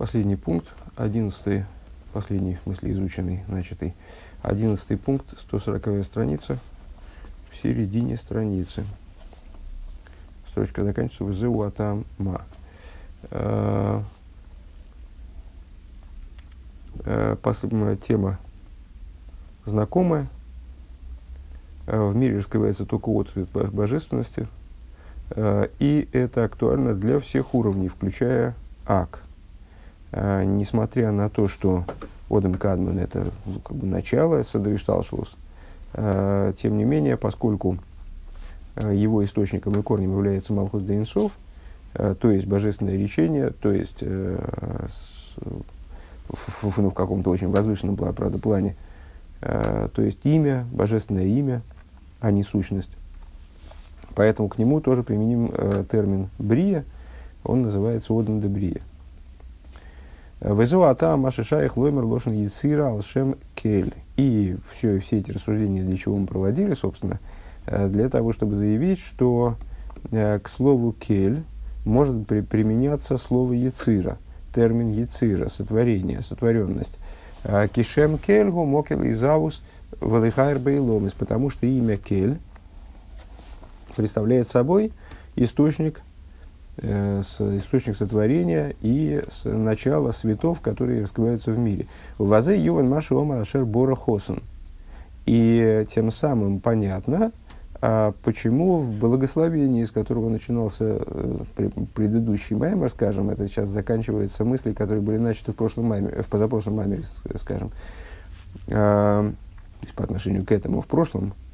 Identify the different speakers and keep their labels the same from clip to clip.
Speaker 1: Последний пункт, одиннадцатый, последний, в смысле изученный, начатый. Одиннадцатый пункт, 140 страница, в середине страницы. Строчка заканчивается в «Зеуатам ма». Э, э, тема знакомая. Э, в мире раскрывается только отцвет божественности. И это актуально для всех уровней, включая ак. Несмотря на то, что Одем Кадман это ну, как бы начало Садришталшус, тем не менее, поскольку его источником и корнем является Малхус Дейнсов, то есть божественное речение, то есть э, ну, в каком-то очень возвышенном, правда, плане, то есть имя, божественное имя, а не сущность. Поэтому к нему тоже применим э, термин брия, он называется одам де брия. Везуата Машишаих Лоймер Лошен Яцира Алшем Кель. И все, все эти рассуждения для чего мы проводили, собственно, э, для того, чтобы заявить, что э, к слову Кель, может при, применяться слово яцира, термин яцира, сотворение, сотворенность. А, кишем кельгу мокел и завус валихайр бейломис, потому что имя кель представляет собой источник, с, источник сотворения и с начала светов, которые раскрываются в мире. Вазе юван маши омар ашер бора хосен. И тем самым понятно, а почему в благословении, с которого начинался э, предыдущий маймер, скажем, это сейчас заканчиваются мысли, которые были начаты в, прошлом маймере, в позапрошлом маймере, скажем, э, по отношению к этому в прошлом, э,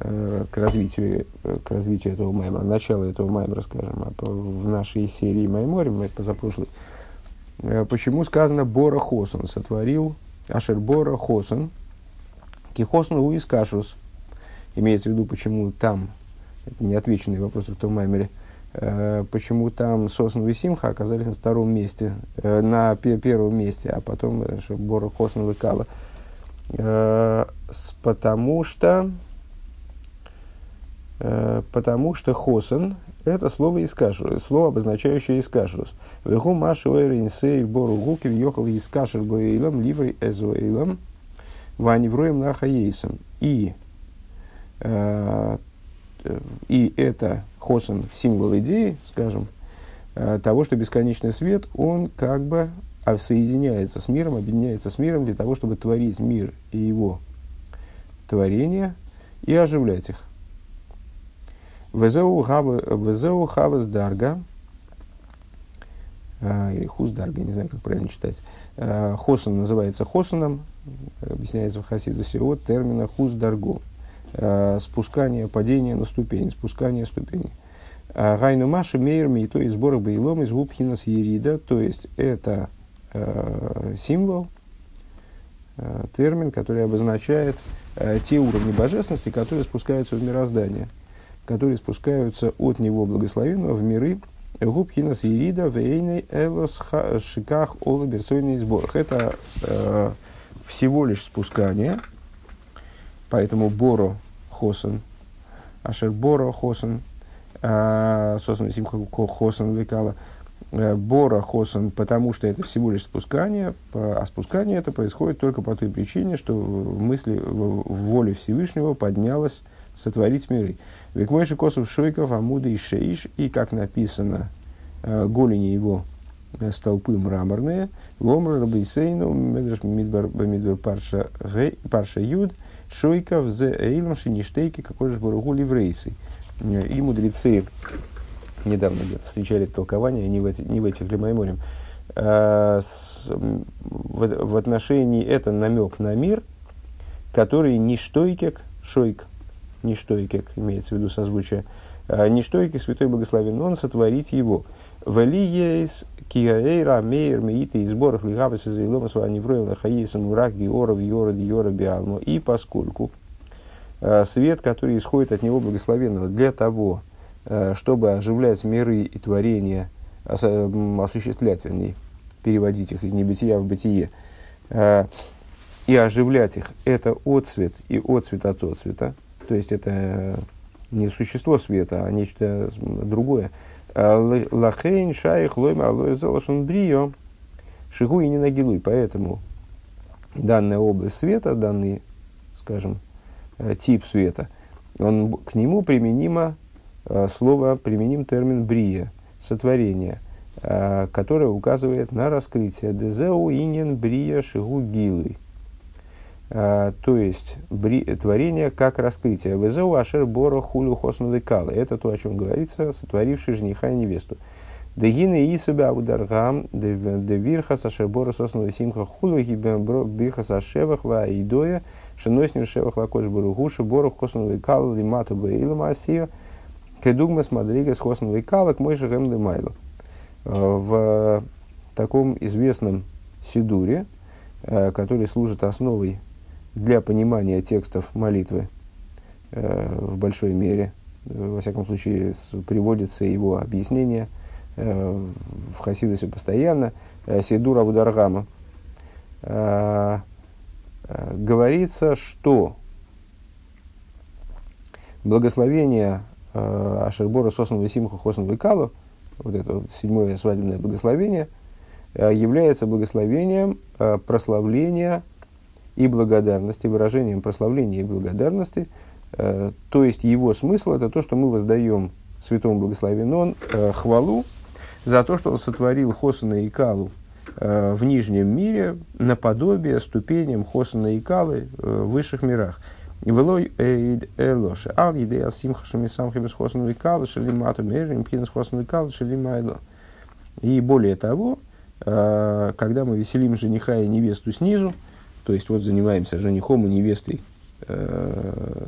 Speaker 1: к, развитию, э, к развитию этого маймера, начало этого маймера, скажем, а в нашей серии майморем, позапрошлой, э, почему сказано Бора Хосон, сотворил Ашер Бора Хосон, Кихосон Уискашус, Имеется в виду, почему там, это не отвеченный вопрос в том маймере, э, почему там Сосну и Симха оказались на втором месте, э, на пе- первом месте, а потом э, Бора Хосну выкала. Э, потому что э, потому что Хосен – это слово искашрус, слово, обозначающее искашрус. Веху маши ойринсей бору гуки въехал искашр боейлом ливрей эзуэйлом ваневроем нахаейсом. И Э, и это Хосен символ идеи, скажем, э, того, что бесконечный свет, он как бы соединяется с миром, объединяется с миром для того, чтобы творить мир и его творение и оживлять их. Везеу хавас дарга, э, или хуз дарга, не знаю, как правильно читать. Хосан называется хосаном, объясняется в Хасидусе от термина хуз даргу э, спускание, падение на ступень, спускание ступени. А Гайну Маша Мейерми, то есть сборах Бейлом из Губхинас Ерида, то есть это символ, термин, который обозначает те уровни божественности, которые спускаются в мироздание, которые спускаются от него благословенного в миры Губхинас Ерида, Вейней Элос Шиках Ола Берсойный сборах. Это э, всего лишь спускание, Поэтому Боро Хосан, Ашер Боро Хосан, а, собственно, Симха Хосан Векала, э, Бора Хосан, потому что это всего лишь спускание, а спускание это происходит только по той причине, что в мысли, в воле Всевышнего поднялось сотворить миры. Векмойши Косов Шойков, Амуда и Шейш, и как написано, э, голени его э, столпы мраморные, Вомр Рабейсейну, Мидбар Парша Юд, Шойков зе эйлом шиништейки, какой же баругу ливрейсы. И мудрецы недавно где-то встречали толкование, не в, не в этих лимайморем, а, в, в отношении это намек на мир, который не шойк, не штойкек, имеется в виду созвучие, а, не штойкек, святой благословен, он сотворить его. Вали есть киаэйра мейр меита и сборах лигабас из Илома Сваневроем Лахаисом Урак Георов Йород Йора Биалму. И поскольку э, свет, который исходит от него благословенного для того, э, чтобы оживлять миры и творения, осуществлять, вернее, переводить их из небытия в бытие, и оживлять их, это отцвет и отцвет от отцвета, то есть это не существо света, а нечто другое. Лахейн шайх лойма алоэ залашен брио. Шигу и не нагилуй. Поэтому данная область света, данный, скажем, э, тип света, он, к нему применимо э, слово, применим термин брия, сотворение, э, которое указывает на раскрытие. Дезеу инин брия шигу гилуй. То есть творение как раскрытие. Везеу ашер бора хулю хосну Это то, о чем говорится, сотворивший жениха и невесту. Дегины и себя ударгам, де вирха сашербора сосного симха хулу бирха сашевах ва идоя, шиносним шевах лакош баругуши бору хосну векал лимату бейлу масия, кедугма смадрига с хосну векала к мой шагем демайлу. В таком известном сидуре, который служит основой для понимания текстов молитвы в большой мере, во всяком случае, приводится его объяснение – Э, в Хасидусе постоянно, э, Сейдура Бударгама, э, говорится, что благословение Ашербора Сосну Симху Хосну Векалу, вот это седьмое свадебное благословение, является благословением прославления и благодарности, выражением прославления и благодарности. То есть его смысл это то, что мы воздаем святому благословенному он хвалу за то, что он сотворил Хосана и Калу э, в нижнем мире наподобие ступеням Хосана и Калы э, в высших мирах. И более того, э, когда мы веселим жениха и невесту снизу, то есть вот занимаемся женихом и невестой, э,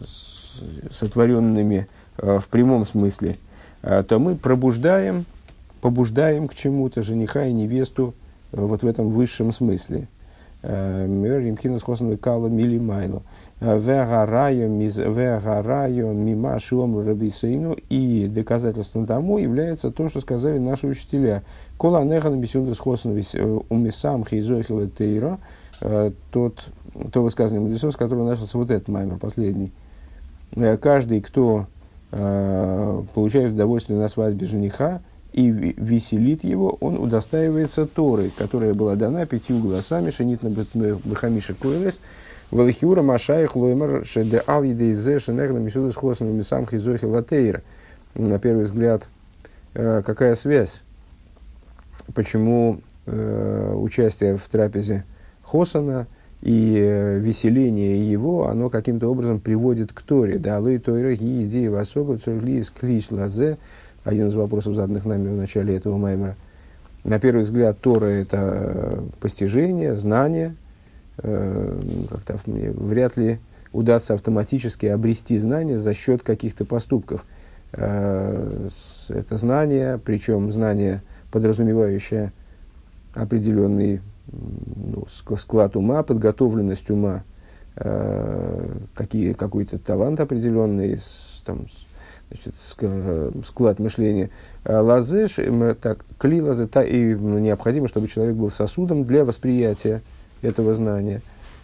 Speaker 1: сотворенными э, в прямом смысле, э, то мы пробуждаем побуждаем к чему-то жениха и невесту э, вот в этом высшем смысле. Э, Римкинас хосом кала мили майло. Э, вегараю мима шиом рабисейну. И доказательством тому является то, что сказали наши учителя. Кола нехан бисюндас хосом умисам хизохила тейро. Тот, то высказывание мудрецов, с которого начался вот этот маймер, последний. Каждый, кто получает удовольствие на свадьбе жениха, и веселит его, он удостаивается Торы, которая была дана пятью голосами, шенит на Бахамиша Койлес, Валахиура Машаих Лоймар Шеде Ал Едейзе Шенегна Мисуда с Хосом Латейра. На первый взгляд, э, какая связь? Почему э, участие в трапезе Хосана и э, веселение его, оно каким-то образом приводит к Торе. Да, лой Тойра, ги, идея, васога, цорглис, клиш, лазе, один из вопросов, заданных нами в начале этого маймера. На первый взгляд, Тора – это постижение, знание. Э, как-то мне вряд ли удастся автоматически обрести знание за счет каких-то поступков. Э, это знание, причем знание, подразумевающее определенный ну, склад ума, подготовленность ума, э, какие, какой-то талант определенный, там, значит, склад мышления. А лазеш, так, кли лазе, та, и необходимо, чтобы человек был сосудом для восприятия этого знания.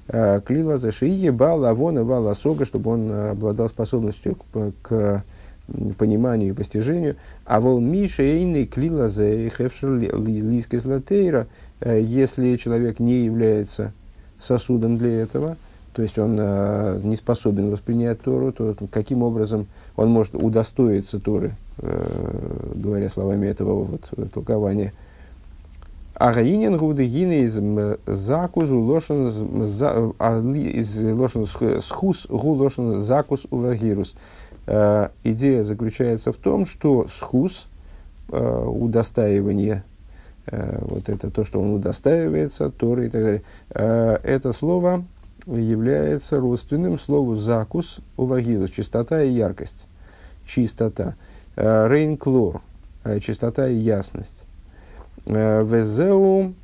Speaker 1: А, кли лазеш, и ебал, авон, ивал, осога, чтобы он обладал способностью к, к пониманию и постижению. А вол Миша Эйный Клилазе Хевшер Лискис Латейра, э, если человек не является сосудом для этого, то есть он э, не способен воспринять Тору, то каким образом он может удостоиться Торы, э, говоря словами этого вот, толкования. Агаинин гудегины из закузу лошен из лошен схус гу лошен закус увагирус. Э, идея заключается в том, что схус, э, удостаивание, э, вот это то, что он удостаивается, Торы и так далее, э, это слово является родственным слову закус увагирус, чистота и яркость чистота. Э, Рейнклор, э, чистота и ясность. Э, Везеу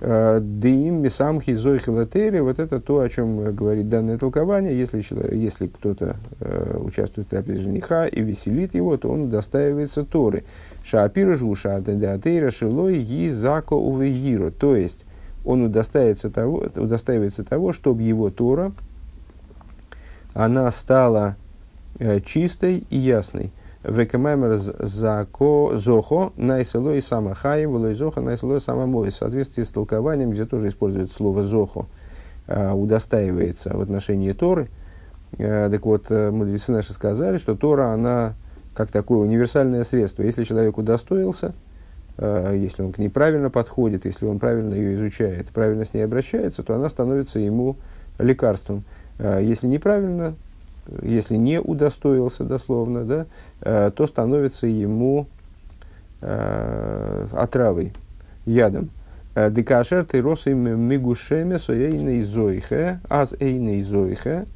Speaker 1: Дим Мисам Хизойхилатери, вот это то, о чем говорит данное толкование. Если, если кто-то э, участвует в трапезе жениха и веселит его, то он достаивается Торы. Шаапира жуша адатейра шилой ги зако увегиро. То есть, он удостаивается того, удостаивается того, чтобы его Тора, она стала Э, чистой и ясной. Векамаймер зохо найселой самахаем, волой зохо найселой самомой. В соответствии с толкованием, где тоже используется слово зохо, э, удостаивается в отношении Торы. Э, так вот, э, мудрецы наши сказали, что Тора, она как такое универсальное средство. Если человек удостоился, если он к ней правильно подходит, если он правильно ее изучает, правильно с ней обращается, то она становится ему лекарством. Если неправильно, если не удостоился дословно, да, э, то становится ему э, отравой, ядом. Э, Декашер ты росим мигушеме соейной зоихе, аз эйной зоихе,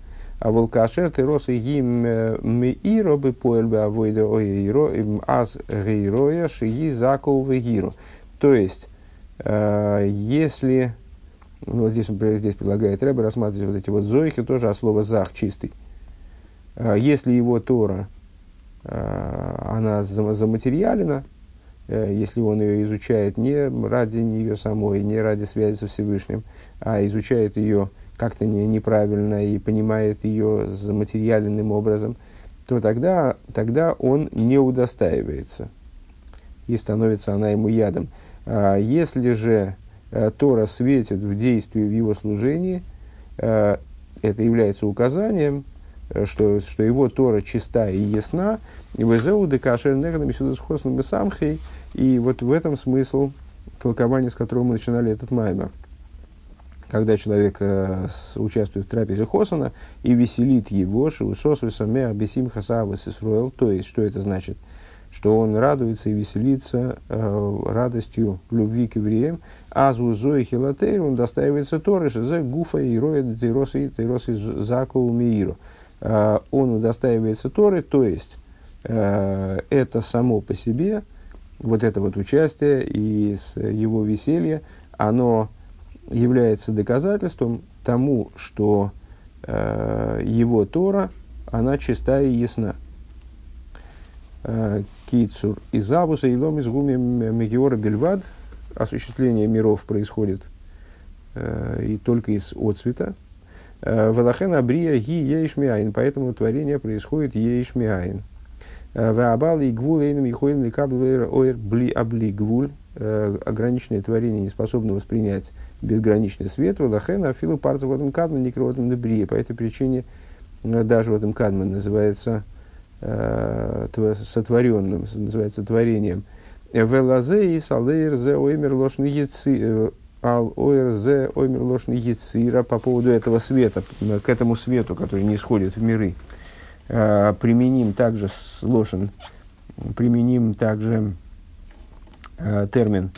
Speaker 1: а волкашер ты росы им мииро бы поэль бы авойда оиро, аз гейроя шии закол вегиро. То есть, если, ну, вот здесь он здесь предлагает Рэбе рассматривать вот эти вот зоихи, тоже от слова зах, чистый. А, если его Тора, а, она заматериалена, э, если он ее изучает не ради нее самой, не ради связи со Всевышним, а изучает ее как-то не, неправильно и понимает ее заматериальным образом, то тогда, тогда он не удостаивается и становится она ему ядом. А если же э, Тора светит в действии в его служении, э, это является указанием, Э, что, что его Тора чиста и ясна, и везеу декашер негадам сюда с самхей, и вот в этом смысл толкования, с которого мы начинали этот маймер. Когда человек э, с, участвует в трапезе Хосана и веселит его, шиусос весаме абисим хасавас исруэл, то есть, что это значит? Что он радуется и веселится э, радостью любви к евреям, а зузой хилатейр он достаивается Торы, за гуфа и роя тейросы заку мииру. Э, он удостаивается Торы, то есть э, это само по себе, вот это вот участие и его веселье, оно является доказательством тому, что э, его Тора, она чистая и ясна. Кицур из Авуса и Лом из Гуми Мегиора Бельвад, осуществление миров происходит и только из отцвета, Э, Валахен абрия ги ейшмиаин, поэтому творение происходит ейшмиаин. Э, Ваабал и гвул эйнам ихоин ликаблэр ойр бли абли гвуль. Э, ограниченное творение не способно воспринять безграничный свет. Валахен афилу парца в этом кадме некровотом дебрия. По этой причине даже в этом кадме называется сотворенным, называется творением. Велазе и салейр зе оймер лошный ал ойрзе оймер лошный яцира по поводу этого света, к этому свету, который не исходит в миры, э, применим также с лошен, применим также э, термин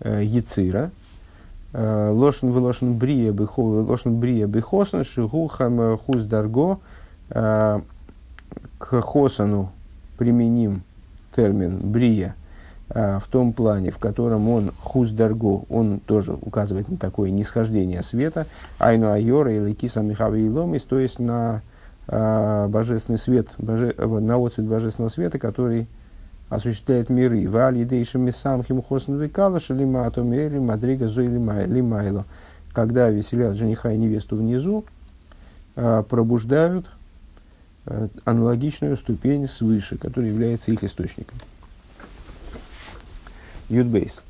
Speaker 1: э, яцира, лошен в брия бихо лошен брия бихосен шигухам хуз дарго. К хосану применим термин брия в том плане, в котором он хуздарго, он тоже указывает на такое нисхождение света, айну айора и лейкиса михави ломис, то есть на а, божественный свет, боже, на отцвет божественного света, который осуществляет миры. Вали дейшими самхим хосн векала шалима атомери мадрига зой лимайло. Когда веселят жениха и невесту внизу, а, пробуждают аналогичную ступень свыше, которая является их источником. Юдбейс.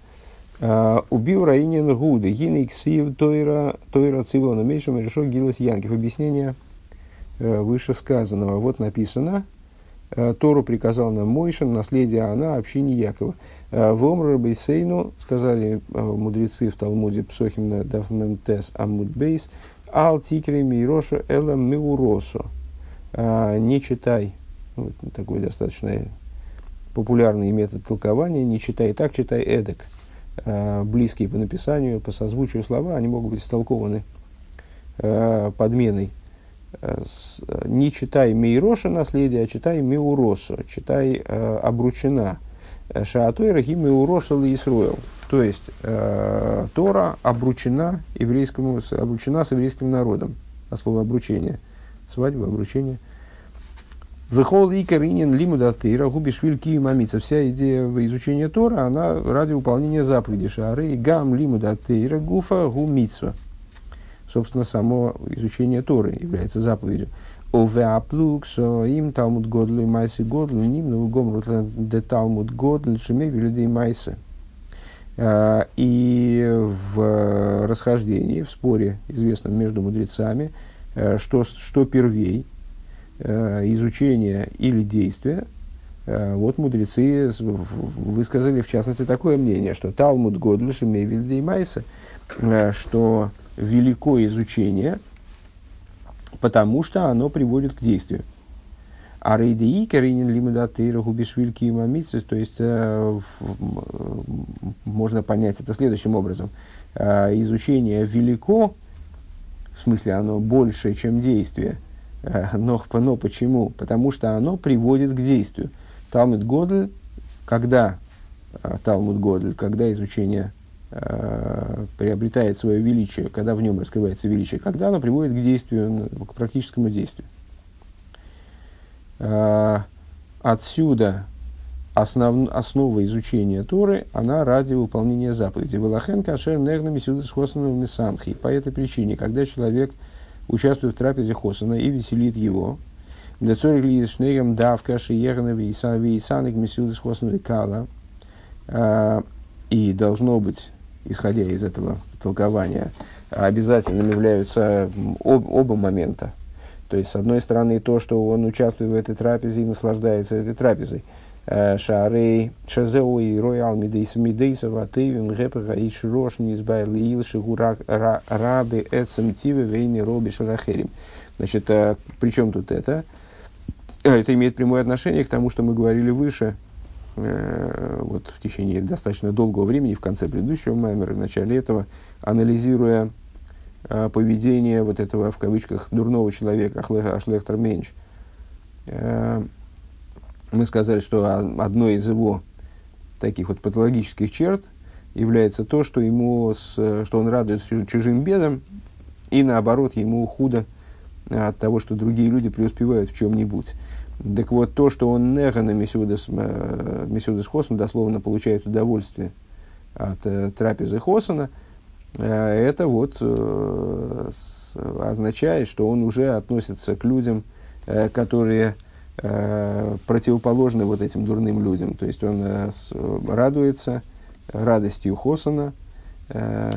Speaker 1: А, Убил Раинин Гуды, Гины Ксив Тойра, Тойра Цивона Мейшем решил Гилас Янкив. Объяснение э, вышесказанного. Вот написано, э, Тору приказал нам Мойшин, наследие она, общине Якова. Э, в Омр Бейсейну, сказали мудрецы в Талмуде Псохим Дафментес Амудбейс, Ал Тикре Мироша Эла Миуросо. Не читай, вот такой достаточно популярный метод толкования, не читай так, читай эдак. Э, близкие по написанию, по созвучию слова, они могут быть истолкованы э, подменой. Э, не читай Мейроша наследие, а читай Меуросу, читай обручена. Шаатойра и Меуроса Исруэл. То есть Тора обручена, еврейскому, обручена с еврейским народом. А слово обручение. Свадьба, обручение – Выхол и каринин лимуда тыра губишвиль киемамица. Вся идея изучения Тора, она ради выполнения заповеди шары гам лимуда тыра гуфа гумитсва. Собственно, само изучение Торы является заповедью. Овеаплук, со им Талмуд Годл и Майсы Годл, ним ну гомрут де Талмуд Годл, шумей людей Майсы. И в расхождении, в споре, известном между мудрецами, что, что первей, изучение или действие, вот мудрецы высказали в частности такое мнение, что Талмуд Годл, шумей людей Майсы, что велико изучение – потому что оно приводит к действию. А рейдеи каринин лимудатейра губишвильки и мамицис, то есть э, можно понять это следующим образом. Э, изучение велико, в смысле оно больше, чем действие. Э, но, но почему? Потому что оно приводит к действию. Талмуд Годль, когда э, Талмуд Годль, когда изучение Э, приобретает свое величие, когда в нем раскрывается величие, когда оно приводит к действию, к практическому действию. Э, отсюда основ, основа изучения Торы, она ради выполнения заповеди. Велахен кашер негнами сюда с хосаном самхи. По этой причине, когда человек участвует в трапезе хосана и веселит его, для цорих ли шнегам давка шиеганови и саник мисюда с хосаном кала, э, и должно быть исходя из этого толкования, обязательным являются об, оба момента. То есть, с одной стороны, то, что он участвует в этой трапезе и наслаждается этой трапезой. Шарей, Шазеу и Роял Мидейс Мидейса Ватейвин Гепага и Широш Низбай Лиил Шигурак Рабы Эцем Тиве Вейни Роби Шалахерим. Значит, э, при чем тут это? Э, это имеет прямое отношение к тому, что мы говорили выше, Э, вот в течение достаточно долгого времени, в конце предыдущего маймера, в начале этого, анализируя поведение вот этого, в кавычках, дурного человека, Ашлехтер Менч, мы сказали, что одной из его таких вот патологических черт является то, что, ему с, что он радуется чужим бедам, и наоборот, ему худо от того, что другие люди преуспевают в чем-нибудь. Так вот, то, что он негана мисюдес, э, мисюдес хосен, дословно получает удовольствие от э, трапезы хосана, э, это вот э, означает, что он уже относится к людям, э, которые э, противоположны вот этим дурным людям. То есть он э, радуется радостью хосана, э,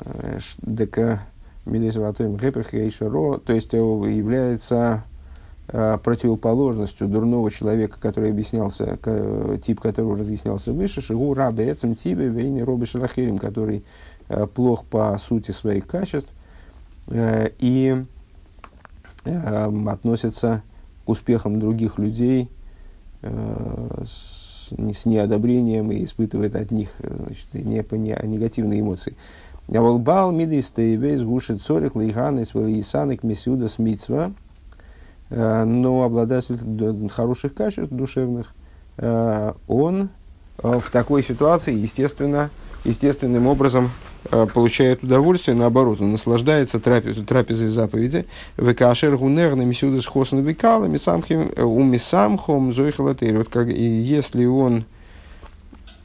Speaker 1: э, дека, то есть является Э, противоположностью дурного человека, который объяснялся, тип которого разъяснялся выше, шигу рабе эцем тибе вейни роби шарахирим, который э, плох по сути своих качеств э, и относится к успехам других людей с, с неодобрением и испытывает от них значит, не, не, негативные эмоции. А волбал мидистей вейс гушит цорих лейганес велисанек мисюдас митцва – Э, но обладатель хороших качеств душевных, э, он э, в такой ситуации, естественно, естественным образом получает удовольствие, наоборот, он наслаждается трапез, трапезой заповеди. Векашер гунер на мисюда с хосен векала, мисамхим, у мисамхом зоихалатери. Вот как, и если он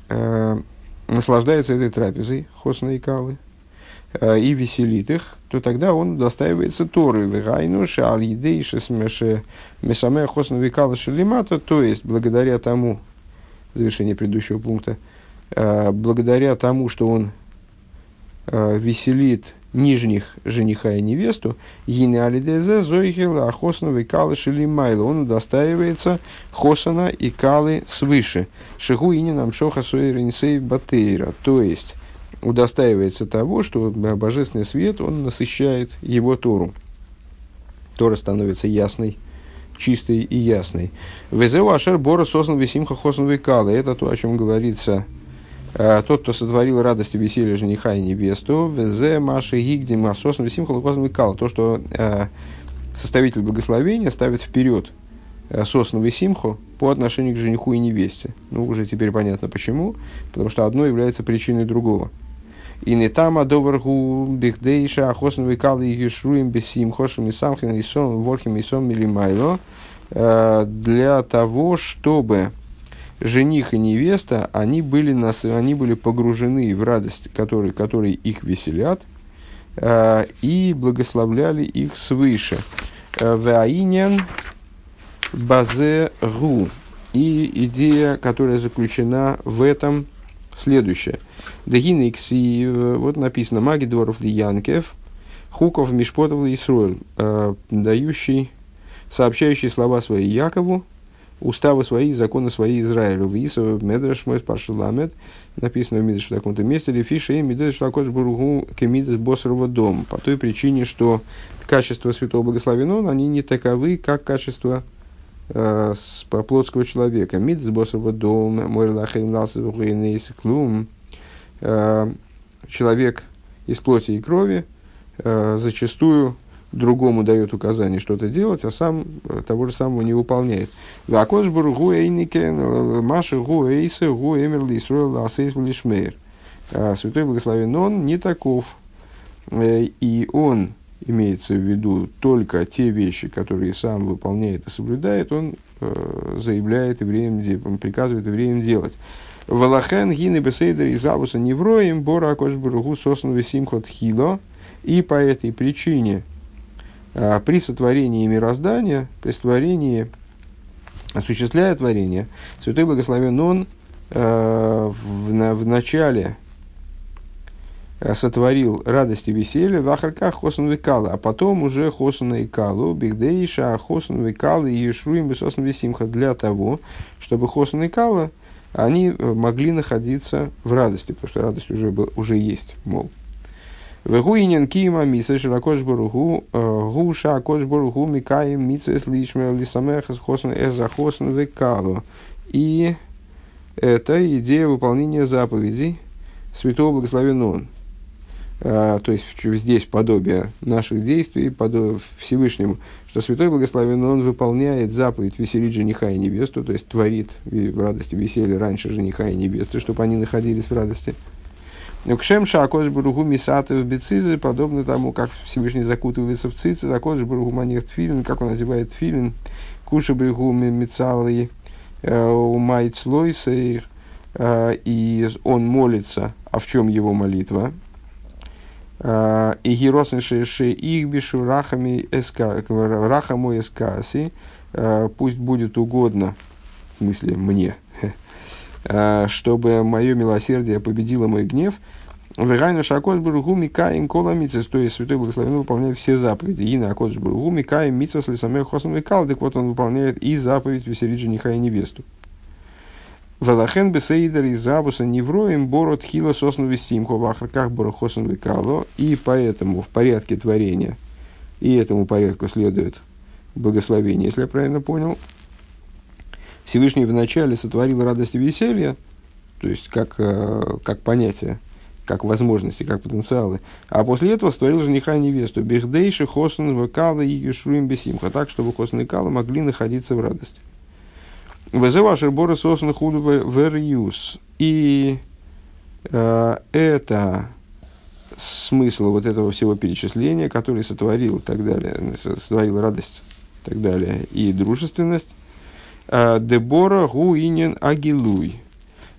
Speaker 1: э, наслаждается этой трапезой, хосна и калы, Э, и веселит их, то тогда он достаивается Торы. Вегайну шал едей месаме хосну викала шалимата, то есть благодаря тому, завершение предыдущего пункта, э, благодаря тому, что он э, веселит нижних жениха и невесту, Йины Алидезе, Зоихила, Ахосна, Викалы, Шилимайла. Он удостаивается Хосана и Калы свыше. Шигу Ини нам Шоха Суэринсей Батейра. То есть, удостаивается того, что божественный свет, он насыщает его Тору. Тора становится ясной, чистой и ясной. Везеу ашер бора создан весимха хосн векала. Это то, о чем говорится э, тот, кто сотворил радость и веселье жениха и невесту, везе маши гигдим асосн весимха хосн векала. То, что э, составитель благословения ставит вперед э, сосну весимху по отношению к жениху и невесте. Ну, уже теперь понятно почему. Потому что одно является причиной другого. И не там а доваргу бихдейша ахосн викал и ешруем бесим хошем и самхин и сом ворхим и сом милимайло э, для того, чтобы жених и невеста, они были, нас, они были погружены в радость, которые, которые их веселят, э, и благословляли их свыше. Ваинен базе ру. И идея, которая заключена в этом, следующая. Дагиникси, вот написано, маги дворов Янкев, Хуков Мишпотов Исруэль, дающий, сообщающий слова свои Якову, уставы свои, законы свои Израилю. В Исов Медреш мой Паршаламед, написано в Мидреш в таком-то месте, или Фиша и Мидреш Лакош Бургу Кемидес Босрова дом. По той причине, что качества Святого Благословенного, они не таковы, как качество э, плотского человека. Мидес Босрова дом, мой лахин клум. Э, человек из плоти и крови э, зачастую другому дает указание что-то делать, а сам э, того же самого не выполняет. Вакош бургу эйнике маши гу эйсе гу эмер лисруэл асейс. А святой благословен он не таков. Э, и он имеется в виду только те вещи, которые сам выполняет и соблюдает, он э, заявляет евреям, приказывает евреям делать. Валахен гины бесейдер из авуса невроем бора акош бургу сосну висимхот хило. И по этой причине при сотворении мироздания, при сотворении, осуществляя творение, Святой Благословен Он э, в, в начале а, сотворил радость и веселье в Ахарках Хосан Викала, а потом уже Хосана и Калу, Бигдейша, Хосан Викала и Ешруим Бесосан Висимха для того, чтобы Хосан и Кала они э, могли находиться в радости, потому что радость уже, был, уже есть, мол. Вегуинен кима миса широкош баруху, гуша кош баруху микаем мица слишмел лисамех хосен эзахосен векалу. И это идея выполнения заповедей Святого Благословен Он. А, то есть здесь подобие наших действий, подобие Всевышнему, что Святой Благословен Он выполняет заповедь веселить жениха и невесту, то есть творит в радости веселье раньше жениха и невесты, чтобы они находились в радости. Кшем шакош бургу мисаты в бецизы, подобно тому, как Всевышний закутывается в цицы, закош бургу манех тфилин, как он одевает тфилин, куша брегу мицалы э, умайт слойсейр, э, и он молится, а в чем его молитва? Э, и гиросен шеше их бишу рахами эска, рахаму эскаси, пусть будет угодно, в смысле мне, чтобы мое милосердие победило мой гнев. Вегайна шакош бургу микаем кола то есть святой благословенный выполняет все заповеди. И на акош бургу микаем митцес лисамех хосам викал, так вот он выполняет и заповедь веселить жениха и невесту. Валахен бесейдер из Абуса невроем борот хила сосну висимхо в ахарках борохосен викало. И поэтому в порядке творения, и этому порядку следует благословение, если я правильно понял, Всевышний вначале сотворил радость и веселье, то есть как, э, как понятие, как возможности, как потенциалы. А после этого створил жениха и невесту. Бехдейши, Хосен, Векала и Юшруим Бесимха. Так, чтобы Хосен и Кала могли находиться в радости. Вызывашер Бора Сосен Худу Вериус. И э, это смысл вот этого всего перечисления, который сотворил и так далее, сотворил радость и так далее, и дружественность, Дебора гуинен агилуй.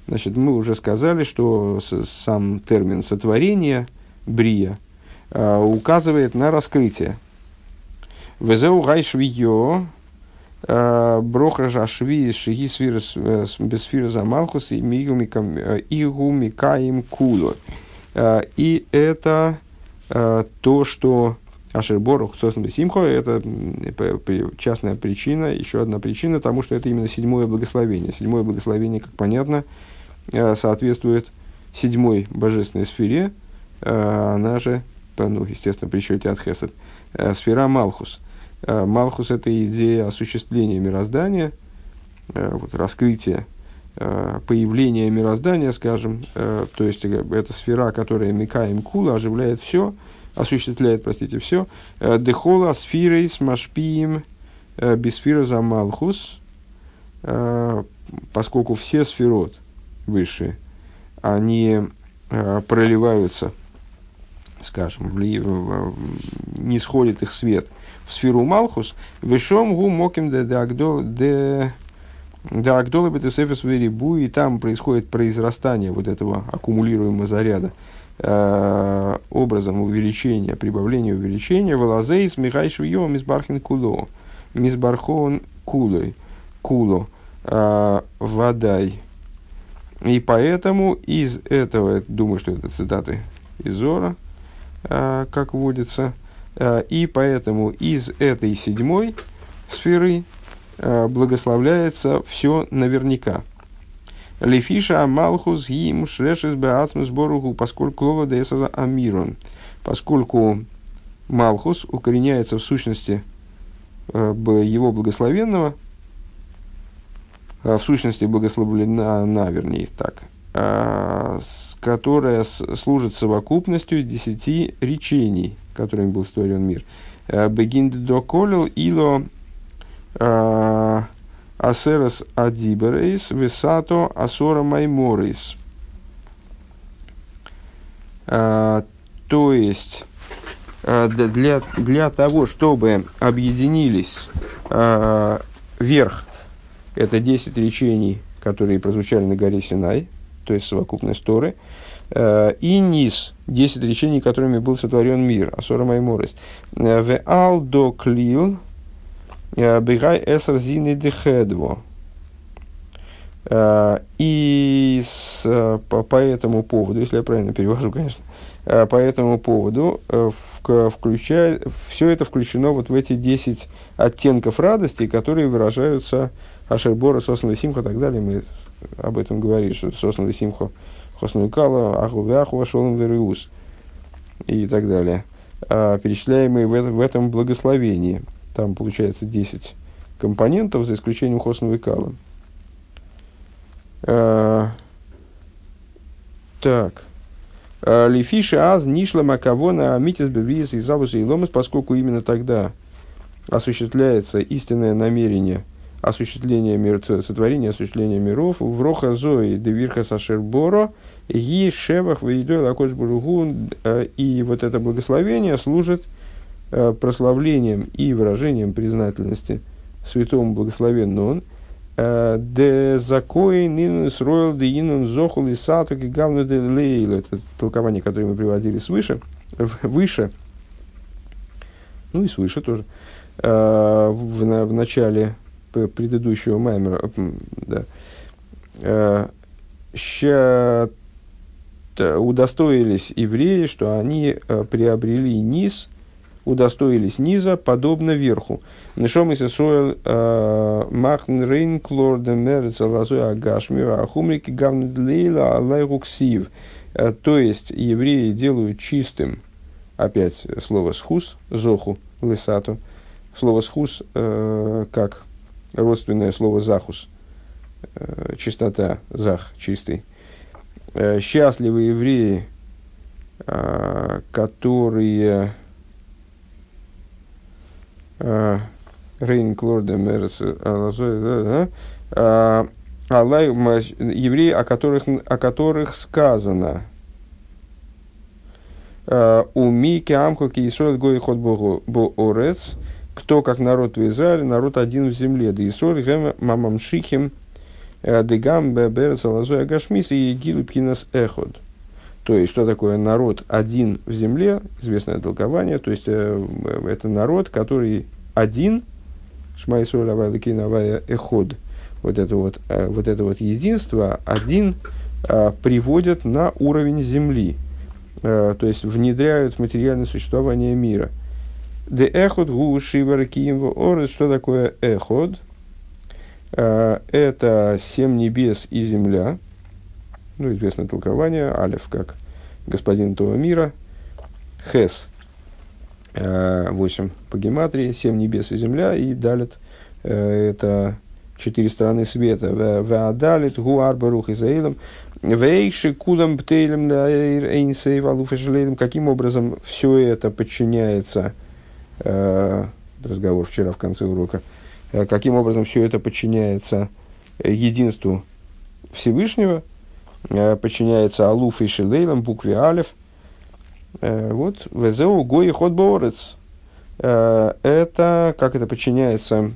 Speaker 1: Значит, мы уже сказали, что сам термин сотворения, брия, э, указывает на раскрытие. Везеу гай швиё, э, броха жашви шиги бесфира за малхус и микаим куло. И это то, что Ашерборух Сосн Симхо – это частная причина, еще одна причина тому, что это именно седьмое благословение. Седьмое благословение, как понятно, э, соответствует седьмой божественной сфере, э, она же, ну, естественно, при счете от Хесед, э, сфера Малхус. Малхус – это идея осуществления мироздания, вот, раскрытия появления мироздания, скажем, то есть это сфера, которая Микаем Кула оживляет все – осуществляет, простите, все. Э, Дехола сфирейс машпием э, бисфира за малхус, э, поскольку все сферот высшие, они проливаются, скажем, вли... не сходит их свет в сферу Малхус, вышом гу моким де де да, Агдола Бетесефес Верибу, и там происходит произрастание вот этого аккумулируемого заряда. Оба образом увеличения, прибавления увеличения, волазейс михайшвио мисбархин куло, мисбархон кулой, куло, а, водай. И поэтому из этого, думаю, что это цитаты из Зора, а, как водится, и поэтому из этой седьмой сферы благословляется все наверняка. Лефиша Амалхус Гим Шрешис Беацмус Боругу, поскольку Лова Десаза Амирон, поскольку Малхус укореняется в сущности его благословенного, в сущности благословлена, на, вернее, так, которая служит совокупностью десяти речений, которыми был створен мир. Бегинд доколил ило Асерас Адиберейс, Висато Асора Майморейс. А, то есть, а, для, для того, чтобы объединились а, верх, это 10 речений, которые прозвучали на горе Синай, то есть совокупность Торы, и низ, 10 речений, которыми был сотворен мир, Асора Майморис. В ал до клил, Э, Бегай эсер зины дехедво. Э, и с, э, по, по этому поводу, если я правильно перевожу, конечно, по этому поводу включая, все это включено вот в эти 10 оттенков радости, которые выражаются Ашербора, Соснова Симха и так далее. Мы об этом говорили, что Соснова Симха, Хосну Кала, Аху Вяху, Ашолом Вериус и так далее. Перечисляемые в, в этом благословении – там получается 10 компонентов, за исключением хосного и кала. А, так. А, Лифиши аз нишла макавона амитис бевриес и завуса и ломас, поскольку именно тогда осуществляется истинное намерение осуществления мир, сотворения, осуществления миров, в роха зои девирха сашерборо, ги шевах вейдой лакош а, и вот это благословение служит Э, прославлением и выражением признательности святому благословенному он, э, де закои нинус ройл де инун зохул и сату гавну де лейл. Это толкование, которое мы приводили свыше, выше, ну и свыше тоже, э, в, на, в начале предыдущего маймера, да, ща удостоились евреи, что они приобрели низ – удостоились низа, подобно верху. Нишом и сесуэл э, махн рейн клорден мерец алазуя агашми ахумрики гавнедлейла алайгуксив. Э, то есть евреи делают чистым, опять слово схус, зоху, лысату. Слово схус э, как родственное слово захус, э, чистота, зах, чистый. Э, счастливые евреи, э, которые Рейн Клорда Мерес евреи, о которых, о которых сказано у Мики Амку Киисроль Гой Ход Орец, кто как народ в Израиле, народ один в земле. Да Исроль Гэм Мамам Шихим Дегам Берец Алазой Агашмис и Гилу Пхинас Эход. То есть, что такое народ один в земле, известное толкование, то есть, э, это народ, который один, Шмайсуэль Авайлакин Авая Эход, вот это вот, э, вот это вот единство, один э, приводят на уровень земли, э, то есть внедряют в материальное существование мира. Де эход гу шивар орес, что такое эход? Это семь небес и земля, ну, известное толкование, Алиф как господин этого мира, Хес 8 по гематрии, 7 небес и земля, и далит э, это четыре стороны света. Ваадалит, гуарбарух и заилом, вейши кудам птейлем эйнсейв алуфешелейлем. Каким образом все это подчиняется, э, разговор вчера в конце урока, э, каким образом все это подчиняется единству Всевышнего, подчиняется Алуф и Шелейлам, букве Алев – Э, вот, везеу гои ход борец. Э, это, как это подчиняется,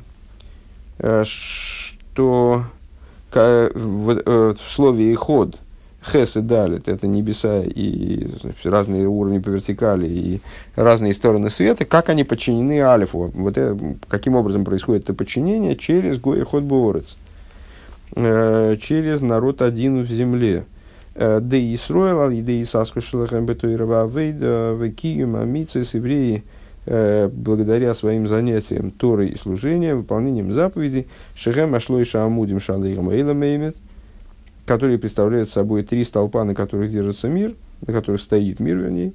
Speaker 1: э, что в, слове ход Хес и Далит – это небеса и разные уровни по вертикали и разные стороны света, как они подчинены Алифу. Вот это, каким образом происходит это подчинение? Через Гоехот Борец, э, через народ один в земле. Э, да и Исроил, и да и Саску Шилахам Бетуирова Вейда, Векиюм, Амицис, евреи, э, благодаря своим занятиям Торой и служением, выполнением заповедей, Шехем Ашлой Шаамудим Шалейхам Эйламеймет, которые представляют собой три столпа, на которых держится мир, на которых стоит мир, вернее.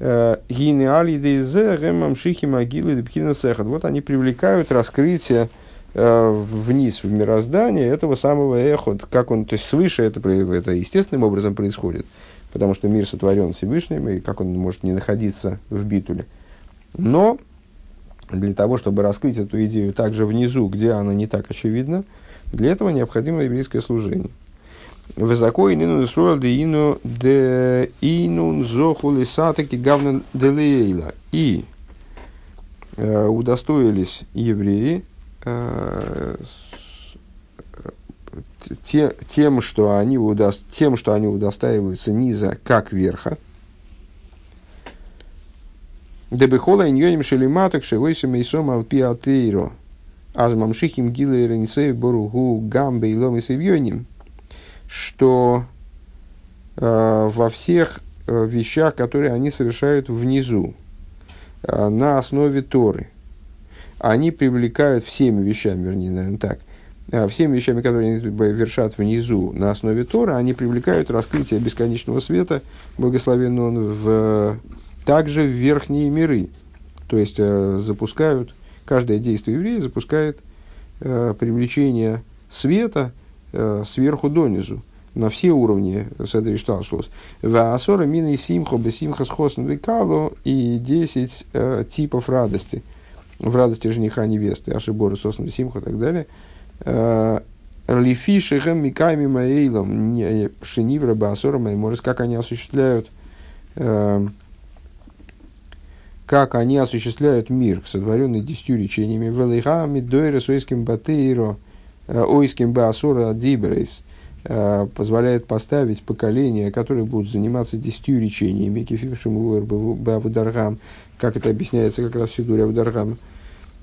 Speaker 1: Э, Гины али дейзе гемам шихи могилы дебхина сехат. Вот они привлекают раскрытие э, вниз в мироздание этого самого эхот, как он, то есть свыше это, это естественным образом происходит, потому что мир сотворен Всевышним, и как он может не находиться в битуле. Но для того, чтобы раскрыть эту идею также внизу, где она не так очевидна, для этого необходимо еврейское служение. Высоко и нину де ину де инун зоху лисатаки гавна делейла. И э, удостоились евреи э, те, тем, что они удо, тем, что они удостаиваются низа как верха. Дебехола иньоним шелиматок шевойся мейсом алпиатейро. Азмамшихим гилейренсей боругу гамбе и ломис что э, во всех э, вещах, которые они совершают внизу, э, на основе Торы, они привлекают всеми вещами, вернее, наверное, так, э, всеми вещами, которые они вершат внизу на основе Тора, они привлекают раскрытие бесконечного света, благословен он, в, также в верхние миры. То есть э, запускают, каждое действие еврея запускает э, привлечение света э, сверху донизу, на все уровни Седри Шталшлос. Ваасора мины симхо бесимха схосн векалу и 10 э, типов радости. В радости жениха невесты, ашиборы сосн симхо и так далее. Э, Лифи шехем миками маэйлом шенивра баасора майморис, как они осуществляют э, как они осуществляют мир, сотворенный десятью речениями, велихами дойра сойским батейро, Э, ойским баасура дибрейс э, позволяет поставить поколения, которые будут заниматься десятью речениями, кефившим бавударгам, как это объясняется как раз в Сидуре Авударгам.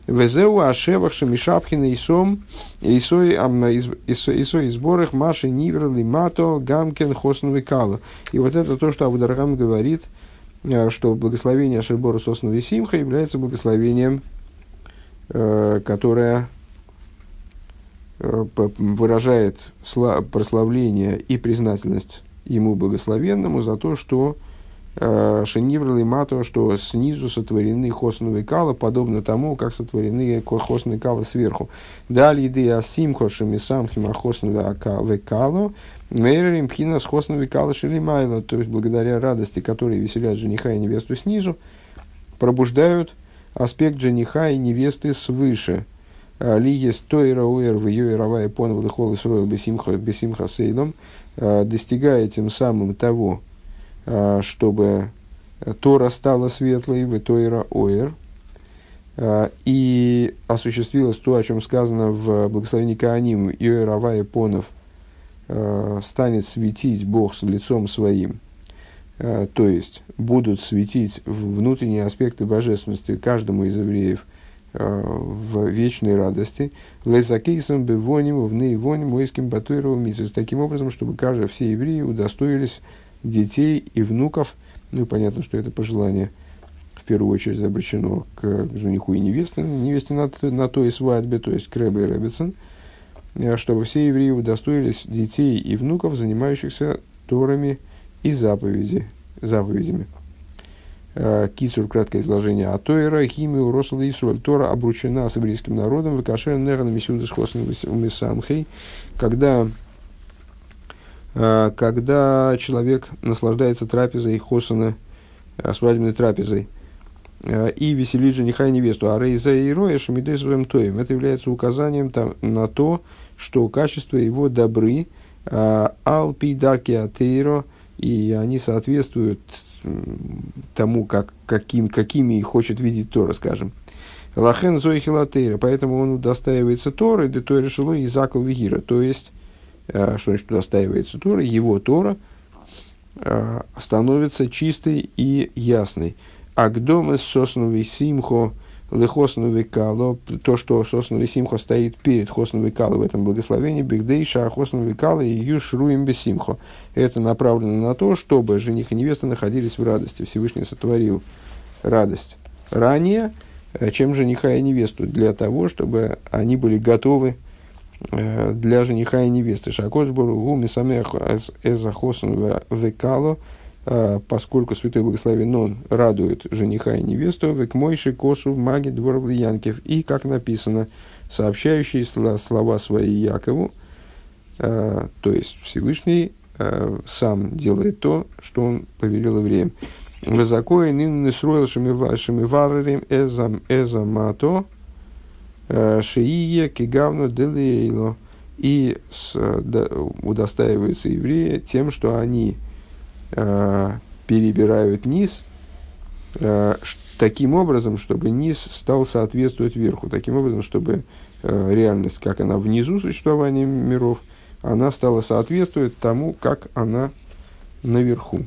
Speaker 1: Везеу ашевах шамишапхина исом исой исой сборах маши нивер лимато гамкен хосновый кала. И вот это то, что Авударгам говорит, э, что благословение Ашербора Сосновой Симха является благословением, которое Э, выражает прославление и признательность ему благословенному за то, что э, Шениврал и Мато, что снизу сотворены хосновые калы, подобно тому, как сотворены хосновые калы сверху. Далее еды асимхо шемисам химахосновые кало, мейрерим пхина с хосновые калы шелимайло, то есть благодаря радости, которые веселят жениха и невесту снизу, пробуждают аспект жениха и невесты свыше – Лиги стойра уэр в ее ировая понов дыхол исроил бесимха бесимха сейдом, э, достигая тем самым того, э, чтобы Тора стала светлой, в тойра уэр, э, и осуществилось то, о чем сказано в благословении Кааним, Йоэравая Понов станет светить Бог с лицом своим, то есть будут светить внутренние аспекты божественности каждому из евреев – Э, в вечной радости. Лезакейсом бевоним в наивоним ойским батуировым. Таким образом, чтобы каждый, все евреи удостоились детей и внуков. Ну, понятно, что это пожелание в первую очередь обращено к жениху и невесте, невесте на, на той свадьбе, то есть к Рэбе и Рэббетсон, э, чтобы все евреи удостоились детей и внуков, занимающихся Торами и заповеди, заповедями. Э, Кицур, краткое изложение. А Тойра, химию, Росала и Тора обручена с еврейским народом, в Кашер Неран Мисюда с Мисамхей, когда когда человек наслаждается трапезой Хосана, свадебной трапезой, и веселит жениха и невесту. А Рейза и Роя Шамидесовым Тоем. Это является указанием там, на то, что качество его добры, Алпи Дарки Атейро, и они соответствуют тому, как, каким, какими их хочет видеть Тора, скажем. Лахен Зоихилатейра, поэтому он удостаивается Торы, де Тора Шило и Заков Вигира, то есть, что значит удостаивается Тора, его Тора, э, становится чистой и ясной. Агдомес сосновый симхо лехосновый кало, то, что сосновый симхо стоит перед хосновый кало в этом благословении, бигдейша хосновый кало и юшруим бесимхо. Это направлено на то, чтобы жених и невеста находились в радости. Всевышний сотворил радость ранее, э, чем жениха и невесту, для того, чтобы они были готовы э, для жениха и невесты. Шакош Боругу Мисамех Эзахосан Векало, э, поскольку Святой Благословен Он радует жениха и невесту, Век Мойши Косу Маги Двор Янкев. И, как написано, сообщающие слова свои Якову, то есть Всевышний сам делает то, что он повелел евреям. Высокое нин сроил шамиварарим эзам эзамато э, шиие кигавну делейло. И с, да, удостаиваются евреи тем, что они э, перебирают низ э, таким образом, чтобы низ стал соответствовать верху, таким образом, чтобы э, реальность, как она внизу существования миров, она стала соответствовать тому, как она наверху.